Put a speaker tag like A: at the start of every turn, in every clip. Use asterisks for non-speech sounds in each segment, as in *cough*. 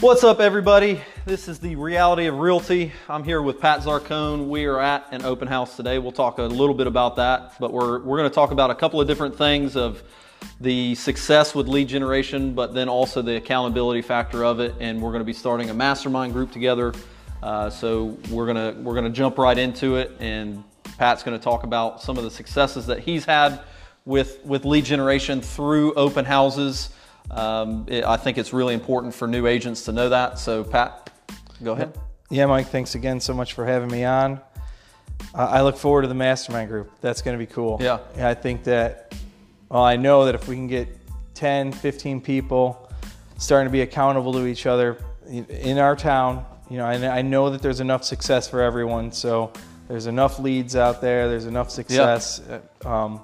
A: What's up, everybody? This is the reality of realty. I'm here with Pat Zarcone. We are at an open house today. We'll talk a little bit about that, but we're, we're going to talk about a couple of different things of the success with lead generation, but then also the accountability factor of it. And we're going to be starting a mastermind group together. Uh, so we're gonna we're gonna jump right into it, and Pat's going to talk about some of the successes that he's had with with lead generation through open houses. Um, it, I think it's really important for new agents to know that. So, Pat, go ahead.
B: Yeah, Mike, thanks again so much for having me on. Uh, I look forward to the mastermind group. That's going to be cool.
A: Yeah.
B: I think that, well, I know that if we can get 10, 15 people starting to be accountable to each other in our town, you know, I, I know that there's enough success for everyone. So there's enough leads out there, there's enough success. Yeah. Um,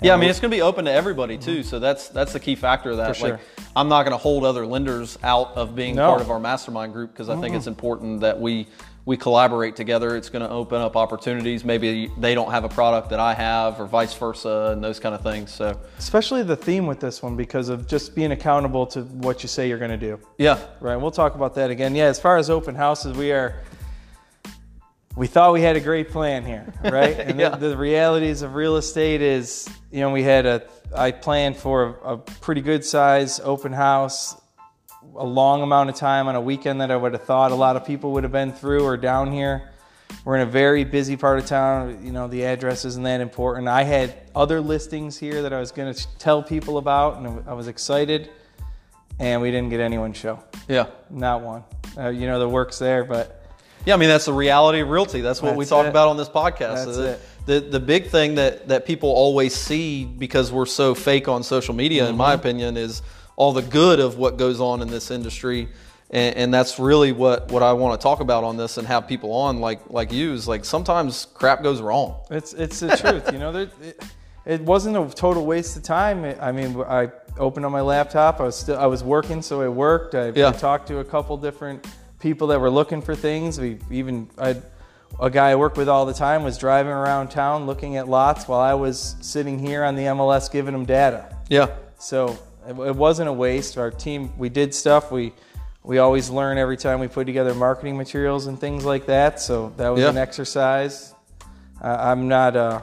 A: yeah, I mean it's going to be open to everybody too, mm-hmm. so that's that's the key factor of that.
B: For sure.
A: Like, I'm not going to hold other lenders out of being
B: No.
A: part of our mastermind group because I think it's important that we we collaborate together. It's going to open up opportunities. Maybe they don't have a product that I have, or vice versa, and those kind of things. So
B: especially the theme with this one because of just being accountable to what you say you're going to do.
A: yeah,
B: Right. We'll talk about that again. Yeah. As far as open houses, we are. We thought we had a great plan here, *laughs* right? And
A: Yeah.
B: the, the realities of real estate is, you know, we had a. I planned for a, a pretty good size open house, a long amount of time on a weekend that I would have thought a lot of people would have been through or down here. We're in a very busy part of town. You know, the address isn't that important. I had other listings here that I was going to tell people about, and I was excited, and we didn't get anyone show.
A: yeah,
B: Not one. Uh, you know, the work's there, but
A: yeah. I mean that's the reality of realty. That's what we talk
B: it.
A: about on this podcast.
B: That's
A: the,
B: it.
A: The the big thing that that people always see because we're so fake on social media, in my
B: Mm-hmm.
A: opinion, is all the good of what goes on in this industry. And, and that's really what, what I want to talk about on this and have people on like like you is like sometimes crap goes wrong.
B: it's it's the truth. You know, there, it, it wasn't a total waste of time. I mean, I opened on my laptop. I was still I was working, so it worked. I,
A: Yeah.
B: I talked to a couple different people that were looking for things. We even I. A guy I work with all the time was driving around town looking at lots while I was sitting here on the MLS giving him data.
A: Yeah.
B: So it, it wasn't a waste. Our team, we did stuff. We we always learn every time we put together marketing materials and things like that. So that was
A: Yeah.
B: an exercise. Uh, I'm not. Uh,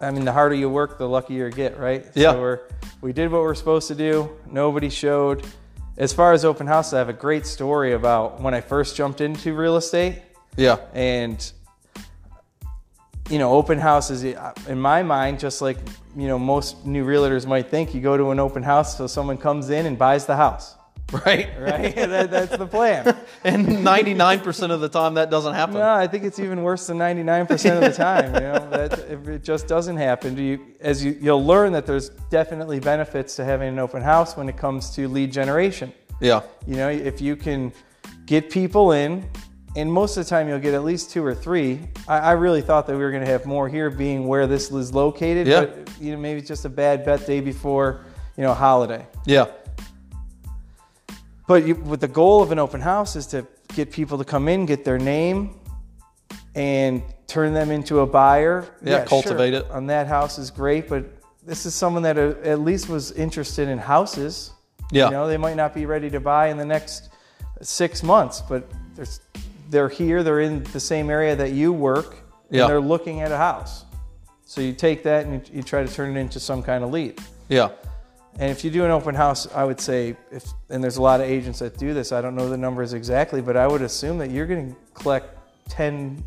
B: I mean, the harder you work, the luckier you get, right?
A: Yeah.
B: So we're we did what we're supposed to do. Nobody showed. As far as open house, I have a great story about when I first jumped into real estate
A: Yeah.
B: and you know open houses in my mind just like you know most new realtors might think you go to an open house so someone comes in and buys the house *laughs*
A: Right.
B: right *laughs* that, that's the plan *laughs*
A: And 99% of the time that doesn't happen.
B: no i think it's even worse than 99% of the time you know that if it just doesn't happen do you as you, you'll learn that there's definitely benefits to having an open house when it comes to lead generation
A: Yeah.
B: You know, if you can get people in, and most of the time you'll get at least two or three. I, I really thought that we were going to have more here, being where this is located.
A: Yeah.
B: But you know, maybe it's just a bad bet day before you know holiday.
A: Yeah.
B: But you, with the goal of an open house is to get people to come in, get their name, and turn them into a buyer.
A: Yeah, cultivate
B: sure,
A: it.
B: On that house is great, but this is someone that uh, at least was interested in houses.
A: Yeah.
B: You know, they might not be ready to buy in the next six months, but there's, they're here, they're in the same area that you work, and they're looking at a house. So you take that and you, you try to turn it into some kind of lead.
A: Yeah.
B: And if you do an open house, I would say, if and there's a lot of agents that do this. I don't know the numbers exactly, but I would assume that you're going to collect 10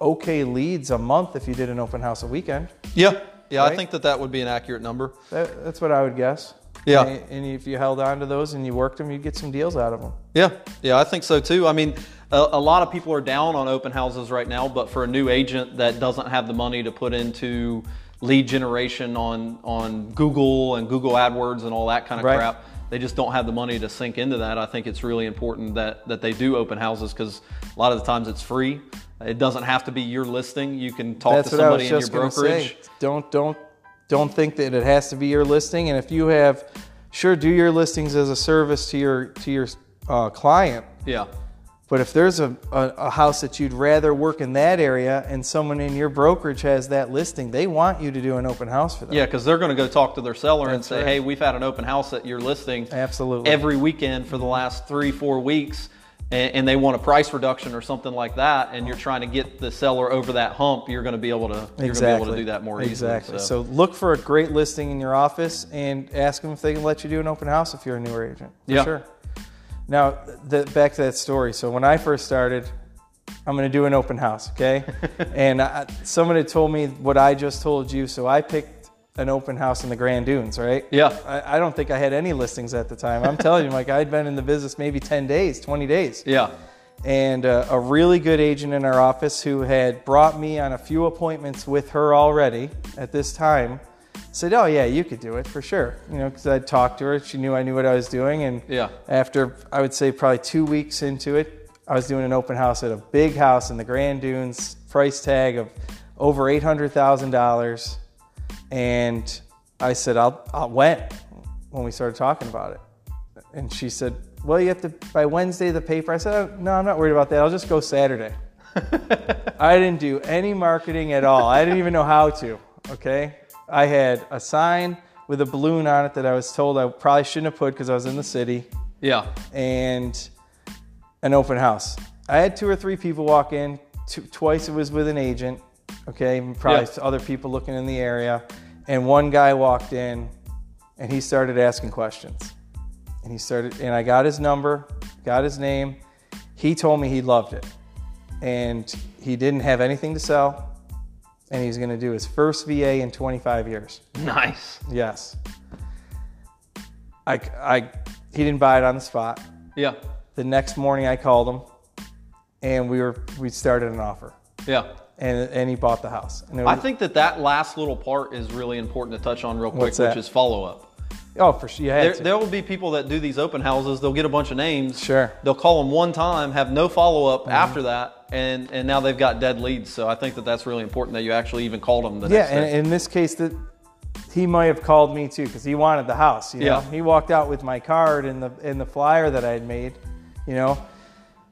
B: okay leads a month if you did an open house a weekend.
A: Yeah. Yeah. I think that that would be an accurate number.
B: That, that's what I would guess.
A: Yeah.
B: And, and if you held on to those and you worked them, you'd get some deals out of them.
A: Yeah, yeah, I think so too. I mean, a, a lot of people are down on open houses right now, but for a new agent that doesn't have the money to put into lead generation on on Google and Google AdWords and all that kind of
B: Right.
A: crap, they just don't have the money to sink into that. I think it's really important that that they do open houses because a lot of the times it's free. It doesn't have to be your listing. You can talk
B: That's
A: to
B: what I was
A: somebody in your
B: just going to
A: brokerage.
B: say. Don't don't don't think that it has to be your listing. And if you have, sure, do your listings as a service to your to your uh, client.
A: Yeah,
B: But if there's a, a, a house that you'd rather work in that area and someone in your brokerage has that listing, they want you to do an open house for them.
A: Yeah, because they're going to go talk to their seller and say,
B: right.
A: "Hey, we've had an open house at your listing
B: Absolutely.
A: every weekend for the last three, four weeks, and, and they want a price reduction or something like that, and you're trying to get the seller over that hump. You're going to be able to you're going to be able to do that more
B: exactly.
A: easily.
B: So. look for a great listing in your office and ask them if they can let you do an open house if you're a newer agent. For
A: Yeah.
B: sure. Now, the, back to that story. So when I first started, I'm going to do an open house, okay? *laughs* and I, someone had told me what I just told you, so I picked an open house in the Grand Dunes, right?
A: Yeah.
B: I, I don't think I had any listings at the time. I'm telling you, *laughs* like I'd been in the business maybe 10 days, 20 days
A: yeah,
B: and uh, a really good agent in our office who had brought me on a few appointments with her already at this time said, "Oh yeah, you could do it for sure." You know, because I'd talked to her, she knew I knew what I was doing, and
A: Yeah.
B: after I would say probably two weeks into it, I was doing an open house at a big house in the Grand Dunes, price tag of over eight hundred thousand dollars, and I said, "I'll, I'll when?" When we started talking about it, and she said, "Well, you have to by Wednesday the paper." I said, oh, "No, I'm not worried about that. I'll just go Saturday." *laughs* I didn't do any marketing at all. I didn't even know how to. Okay, I had a sign with a balloon on it that I was told I probably shouldn't have put because I was in the city,
A: yeah,
B: and an open house. I had two or three people walk in. Two, twice it was with an agent. Okay, and probably
A: Yeah.
B: other people looking in the area, and one guy walked in, and he started asking questions, and he started, and I got his number, got his name. He told me he loved it, and he didn't have anything to sell, and he's going to do his first VA in 25 years.
A: nice.
B: Yes. I, I, he didn't buy it on the spot.
A: Yeah,
B: The next morning I called him and we were, we started an offer
A: yeah.
B: and, and he bought the house. And it
A: I think that that last little part is really important to touch on real quick, which is follow up.
B: Oh, for sure. You had
A: There, there will be people that do these open houses. They'll get a bunch of names.
B: Sure.
A: They'll call them one time, have no follow up
B: Mm-hmm.
A: after that, and and now they've got dead leads. So I think that that's really important that you actually even called them the
B: yeah.
A: next
B: And
A: day.
B: in this case that he might have called me too, cause he wanted the house, you know,
A: Yeah.
B: he walked out with my card and the, and the flyer that I had made, you know,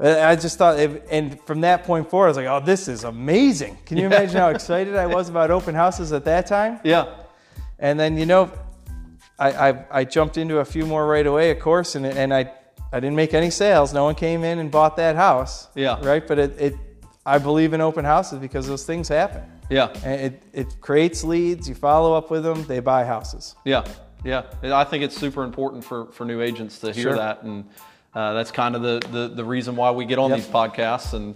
B: I just thought, if, and from that point forward, I was like, "Oh, this is amazing!" Can you *laughs* imagine how excited I was about open houses at that time?
A: yeah.
B: And then you know, I, I, I jumped into a few more right away, of course, and, and I I didn't make any sales. No one came in and bought that house.
A: Yeah.
B: Right. But it, it I believe in open houses because those things happen.
A: Yeah.
B: And it, it creates leads. You follow up with them. They buy houses.
A: Yeah, yeah. I think it's super important for, for new agents to hear
B: Sure.
A: that, and uh, that's kind of the, the, the reason why we get on
B: Yep.
A: these podcasts. And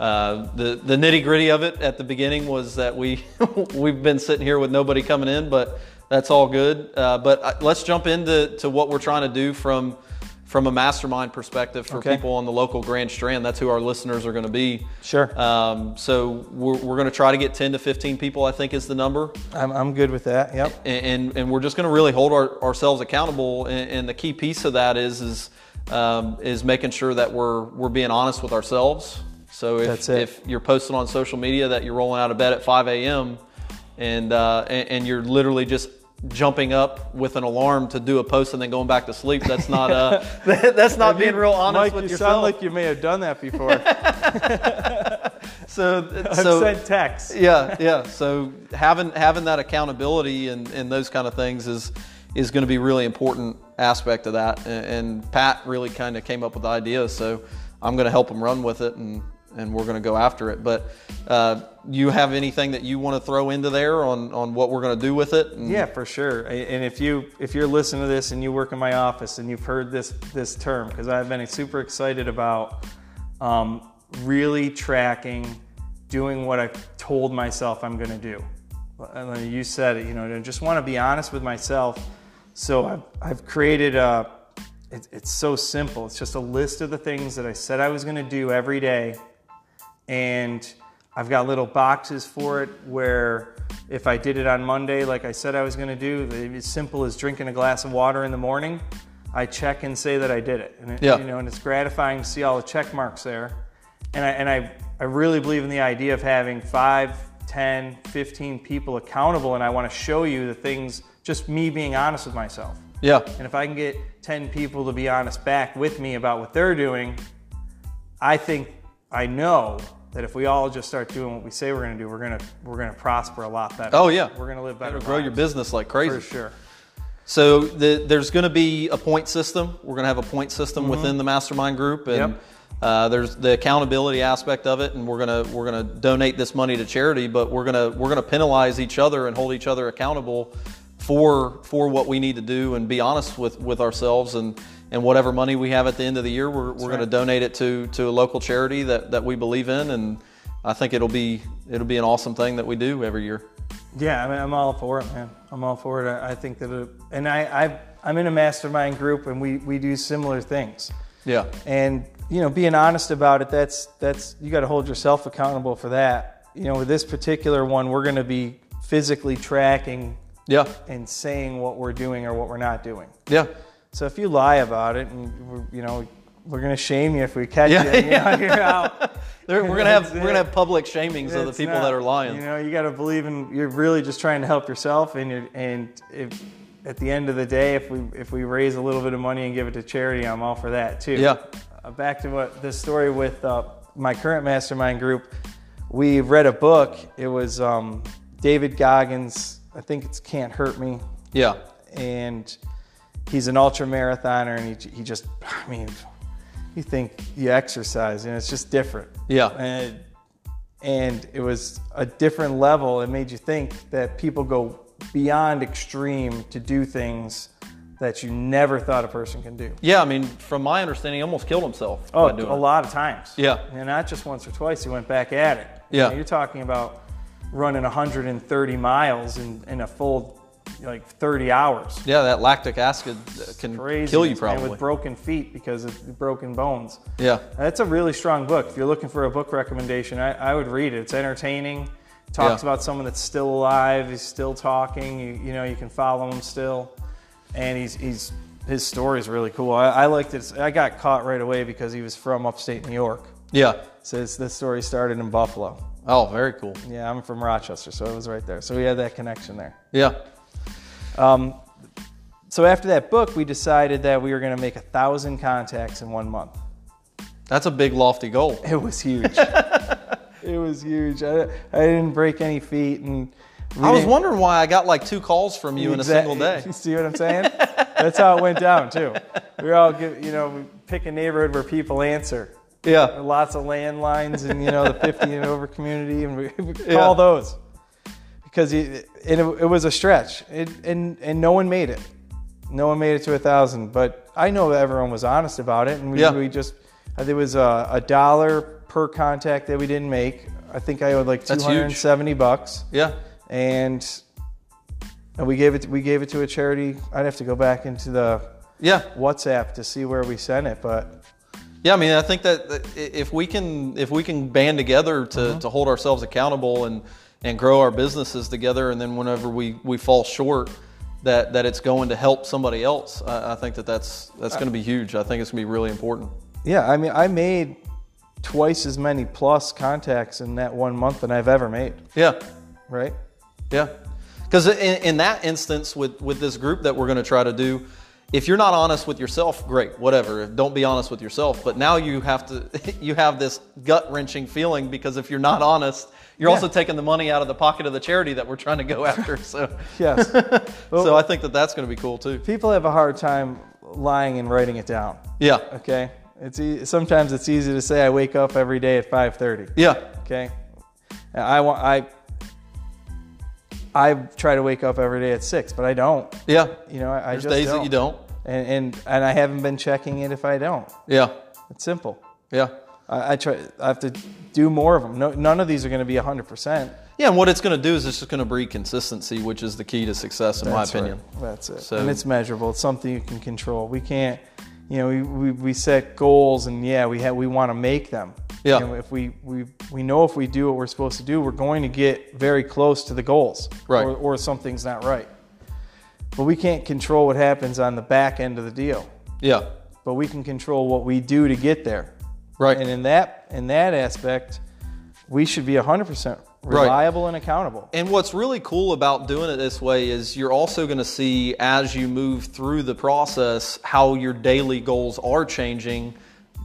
A: uh, the the nitty gritty of it at the beginning was that we *laughs* we've been sitting here with nobody coming in, but that's all good. Uh, but uh, let's jump into to what we're trying to do from from a mastermind perspective for
B: Okay.
A: people on the local Grand Strand. That's who our listeners are going to be.
B: Sure.
A: Um, so we're, we're going to try to get 10 to 15 people. I think is the number
B: I'm, I'm good with that. Yep.
A: and and, and we're just going to really hold our, ourselves accountable. And, and the key piece of that is is um, is making sure that we're we're being honest with ourselves. So if if you're posting on social media that you're rolling out of bed at 5 a.m. and uh, and, and you're literally just jumping up with an alarm to do a post and then going back to sleep, that's *laughs* not uh, *laughs* that's not being real honest
B: Mike,
A: with
B: you
A: yourself.
B: sound like you may have done that before. *laughs*
A: so
B: I've
A: so
B: sent texts.
A: yeah, yeah. So having having that accountability and, and those kind of things is is going to be really important aspect of that. And, and Pat really kind of came up with the idea, so I'm going to help him run with it, and and we're going to go after it. But uh, you have anything that you want to throw into there on on what we're going to do with it? And-
B: Yeah, for sure. And if you if you're listening to this and you work in my office and you've heard this this term, because I've been super excited about um, really tracking, doing what I've told myself I'm going to do. You said it. You know, I just want to be honest with myself. So I've I've created a. It's so simple. It's just a list of the things that I said I was going to do every day and I've got little boxes for it where if I did it on Monday, like I said I was going to do, as simple as drinking a glass of water in the morning, I check and say that I did it. And it,
A: Yeah.
B: you know, and it's gratifying to see all the check marks there. And I, and I, I really believe in the idea of having five, 10, 15 people accountable. And I want to show you the things, just me being honest with myself.
A: yeah,
B: And if I can get 10 people to be honest back with me about what they're doing, I think I know that if we all just start doing what we say we're going to do, we're going to we're going to prosper a lot better.
A: Oh yeah,
B: we're going to live better.
A: Grow your business like crazy.
B: for sure.
A: So the, there's going to be a point system. We're going to have a point system within the mastermind group, and
B: Mm-hmm. Yep.
A: uh, there's the accountability aspect of it. And we're gonna we're gonna donate this money to charity, but we're gonna we're gonna penalize each other and hold each other accountable for for what we need to do, and be honest with with ourselves and. And whatever money we have at the end of the year, we're, we're going to donate it to to a local charity that, that we believe in, and I think it'll be it'll be an awesome thing that we do every year.
B: Yeah, I mean, I'm all for it, man. I'm all for it. I, I think that, it, and I, I, I'm in a mastermind group, and we, we do similar things.
A: Yeah,
B: And you know, being honest about it, that's that's you got to hold yourself accountable for that. You know, with this particular one, we're going to be physically tracking
A: yeah,
B: and saying what we're doing or what we're not doing.
A: yeah.
B: So if you lie about it, and we're, you know, we're going to shame you if we catch
A: Yeah,
B: you. You know, you're *laughs* out.
A: We're gonna *laughs* have
B: That's
A: we're gonna have public shamings of the people
B: not-
A: that are lying.
B: You know, you got to believe in. You're really just trying to help yourself, and you're, and if at the end of the day, if we if we raise a little bit of money and give it to charity, I'm all for that too.
A: Yeah.
B: Uh, back to what the story with uh, my current mastermind group. We read a book. It was um, David Goggins. I think it's Can't Hurt Me
A: yeah,
B: and he's an ultra marathoner and he, he just i mean you think you exercise and it's just different
A: Yeah.
B: and, and it was a different level it made you think that people go beyond extreme to do things that you never thought a person can do
A: yeah. I mean, from my understanding, he almost killed himself.
B: oh
A: by doing
B: a
A: it.
B: lot of times
A: Yeah.
B: and not just once or twice he went back at it
A: Yeah.
B: You know, you're talking about running 130 miles in, in a full like 30 hours
A: Yeah, that lactic acid can
B: crazy.
A: kill you probably.
B: And with broken feet because of broken bones.
A: yeah,
B: That's a really strong book. If you're looking for a book recommendation, I, I would read it. It's entertaining. Talks
A: Yeah.
B: about someone that's still alive. He's still talking. You, you know, you can follow him still, and he's he's his story is really cool. I, I liked it. I got caught right away because he was from upstate New York.
A: yeah.
B: Says this story started in Buffalo.
A: Oh, very cool.
B: Yeah, I'm from Rochester, so it was right there. So we had that connection there.
A: Yeah,
B: Um, so after that book, we decided that we were going to make a thousand contacts in one month.
A: that's a big lofty goal. *laughs*
B: It was huge. *laughs* it was huge. I, I didn't break any feet, and
A: I was wondering why I got like two calls from you in a single day.
B: You *laughs* see what I'm saying? That's how it went down too. We all give, you know, we pick a neighborhood where people answer.
A: Yeah,
B: Lots of landlines and you know the 50 and over community, and we, we call
A: Yeah.
B: those because it, it, it was a stretch, it, and and no one made it. No one made it to a thousand, but I know everyone was honest about it, and we,
A: Yeah.
B: we just uh, there was a, a dollar per contact that we didn't make. I think I owed like 270 bucks
A: yeah,
B: and and we gave it we gave it to a charity. I'd have to go back into the
A: yeah.
B: WhatsApp to see where we sent it, but
A: Yeah, I mean, I think that that if we can if we can band together to,
B: Mm-hmm.
A: to hold ourselves accountable and and grow our businesses together, and then whenever we, we fall short, that that it's going to help somebody else. I, I think that that's that's going to be huge. I think it's going to be really important.
B: yeah, I mean, I made twice as many plus contacts in that one month than I've ever made.
A: Yeah,
B: Right?
A: yeah. Because in, in that instance, with with this group that we're going to try to do. If you're not honest with yourself, great, whatever. Don't be honest with yourself. But now you have to, *laughs* you have this gut wrenching feeling because if you're not honest, you're
B: Yeah.
A: also taking the money out of the pocket of the charity that we're trying to go *laughs* after. So,
B: Yes. *laughs*
A: so I think that that's going to be cool too.
B: People have a hard time lying and writing it down.
A: Yeah,
B: Okay? It's e- sometimes it's easy to say I wake up every day at 5:30.
A: yeah,
B: Okay? I want I I try to wake up every day at 6, but I don't.
A: yeah.
B: You know, I, I just
A: days
B: don't.
A: that you don't.
B: and and and I haven't been checking it if I don't.
A: Yeah,
B: It's simple.
A: yeah,
B: I, I try. I have to do more of them. No, none of these are going to be hundred percent.
A: yeah. And what it's going to do is it's just going to breed consistency, which is the key to success, in my opinion.
B: That's it.
A: So-
B: and it's measurable. It's something you can control. We can't. You know, we, we, we set goals, and yeah, we have we want to make them.
A: Yeah.
B: You know, if we, we we know if we do what we're supposed to do, we're going to get very close to the goals.
A: Right.
B: Or, or something's not right. But we can't control what happens on the back end of the deal.
A: Yeah,
B: But we can control what we do to get there.
A: Right.
B: And in that in that aspect, we should be 100%
A: Right.
B: reliable and accountable.
A: And what's really cool about doing it this way is you're also going to see as you move through the process how your daily goals are changing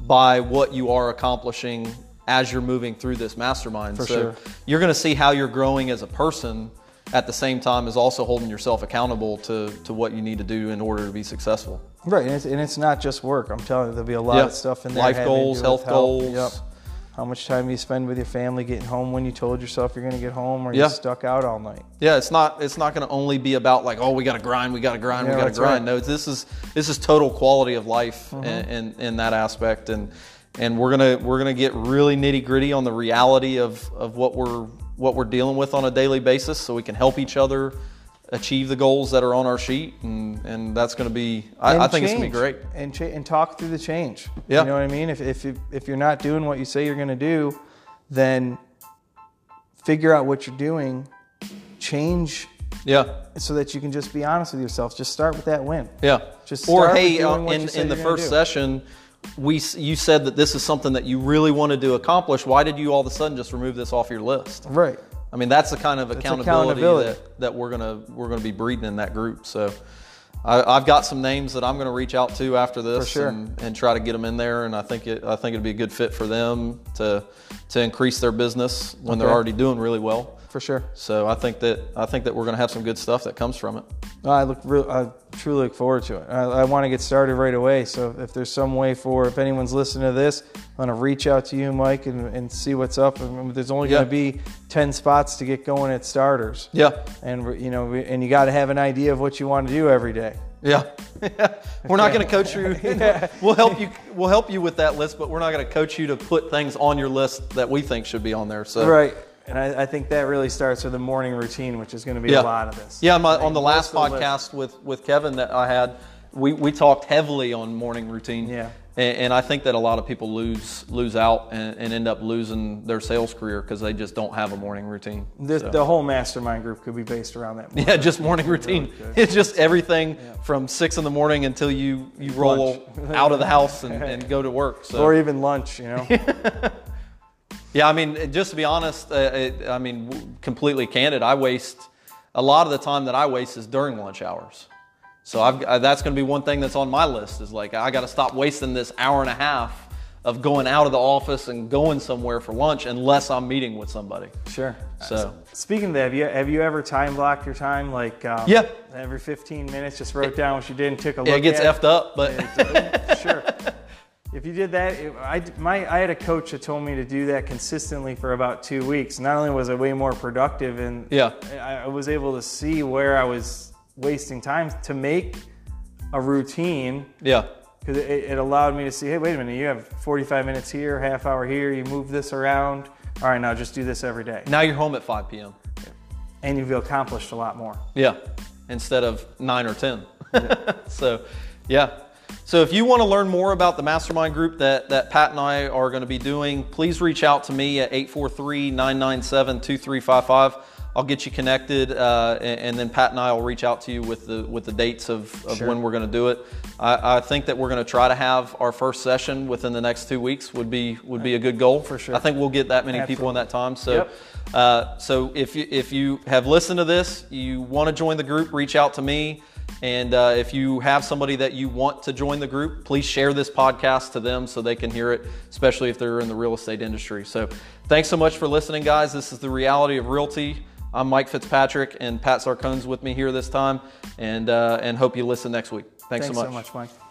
A: by what you are accomplishing as you're moving through this mastermind.
B: For
A: so
B: sure.
A: you're going to see how you're growing as a person at the same time is also holding yourself accountable to, to what you need to do in order to be successful.
B: Right, and it's, and it's not just work. I'm telling you, there'll be a lot
A: Yeah.
B: of stuff in there.
A: Life goals,
B: with
A: health goals.
B: Yep. How much time do you spend with your family, getting home when you told yourself you're going to get home, or
A: Yeah.
B: you're stuck out all night.
A: Yeah, it's not it's not going to only be about like oh we got to grind, we got to grind,
B: Yeah,
A: we got to grind.
B: right. Mm-hmm.
A: No, this is this is total quality of life in, in in that aspect, and and we're gonna we're gonna get really nitty gritty on the reality of of what we're what we're dealing with on a daily basis, so we can help each other achieve the goals that are on our sheet, and and that's going to be I, I think it's going to be great.
B: And cha- and talk through the change.
A: Yeah.
B: You know what I mean? If if you- if you're not doing what you say you're going to do, then figure out what you're doing, change
A: Yeah,
B: so that you can just be honest with yourself. Just start with that win.
A: Yeah.
B: Just
A: or hey, uh, in in the first session, we you said that this is something that you really wanted to accomplish. Why did you all of a sudden just remove this off your list?
B: Right.
A: I mean, that's the kind of accountability,
B: accountability.
A: That, that we're gonna we're gonna be breeding in that group. So. I, I've got some names that I'm going to reach out to after this
B: sure.
A: and, and try to get them in there, and I think it I think it'd be a good fit for them to to increase their business when they're already doing really well.
B: For sure.
A: So I think that I think that we're going to have some good stuff that comes from it.
B: I look real. I truly look forward to it. I, I want to get started right away. So if there's some way for if anyone's listening to this, I'm gonna reach out to you, Mike, and, and see what's up. And there's only
A: Yeah.
B: gonna be ten spots to get going at starters.
A: Yeah,
B: And you know, we- and you got to have an idea of what you want to do every day.
A: Yeah. *laughs* we're not going to coach you. *laughs* *laughs* We'll help you. We'll help you with that list, but we're not going to coach you to put things on your list that we think should be on there. So
B: Right. And I, I think that really starts with the morning routine, which is going to be
A: Yeah.
B: a lot of this.
A: Yeah, on, my, on the last
B: of the
A: podcast with with Kevin that I had, we we talked heavily on morning routine.
B: Yeah.
A: And, and I think that a lot of people lose lose out and, and end up losing their sales career because they just don't have a morning routine.
B: The,
A: So.
B: the whole mastermind group could be based around that.
A: Yeah, just morning routine. It's just everything from six in the morning until you you roll out of the house and, *laughs* and go to work. So.
B: Or even lunch, you know. *laughs*
A: Yeah, I mean, just to be honest, uh, it, I mean, w- completely candid, I waste a lot of the time that I waste is during lunch hours. So I've, uh, that's going to be one thing that's on my list is like I got to stop wasting this hour and a half of going out of the office and going somewhere for lunch unless I'm meeting with somebody.
B: Sure.
A: So
B: Speaking of that, have you have you ever time blocked your time? Like um,
A: Yeah.
B: every 15 minutes, just wrote down what you did and took a look.
A: yeah, it gets
B: at
A: effed up, but
B: sure. *laughs* If you did that, it, I my I had a coach that told me to do that consistently for about two weeks. Not only was I way more productive, and
A: Yeah.
B: I, I was able to see where I was wasting time to make a routine
A: yeah,
B: because it, it allowed me to see, hey, wait a minute, you have 45 minutes here, half hour here, you move this around. All right, now just do this every day,
A: now you're home at 5 p.m.
B: and you've accomplished a lot more.
A: Yeah, instead of nine or 10. *laughs* so, yeah. So, if you want to learn more about the mastermind group that, that Pat and I are going to be doing, please reach out to me at 843 997 2355. I'll get you connected, uh, and, and then Pat and I will reach out to you with the with the dates of, of
B: Sure.
A: when we're going to do it. I, I think that we're going to try to have our first session within the next two weeks. Would be would be a good goal
B: For sure.
A: I think we'll get that many people in that time. So,
B: Yep.
A: uh, so if you if you have listened to this, you want to join the group, reach out to me. And uh, if you have somebody that you want to join the group, please share this podcast to them so they can hear it, especially if they're in the real estate industry. So, thanks so much for listening, guys. This is the reality of realty. I'm Mike Fitzpatrick, and Pat Sarcone's with me here this time, and uh, and hope you listen next week. Thanks,
B: Thanks
A: so
B: so
A: much.
B: much, Mike.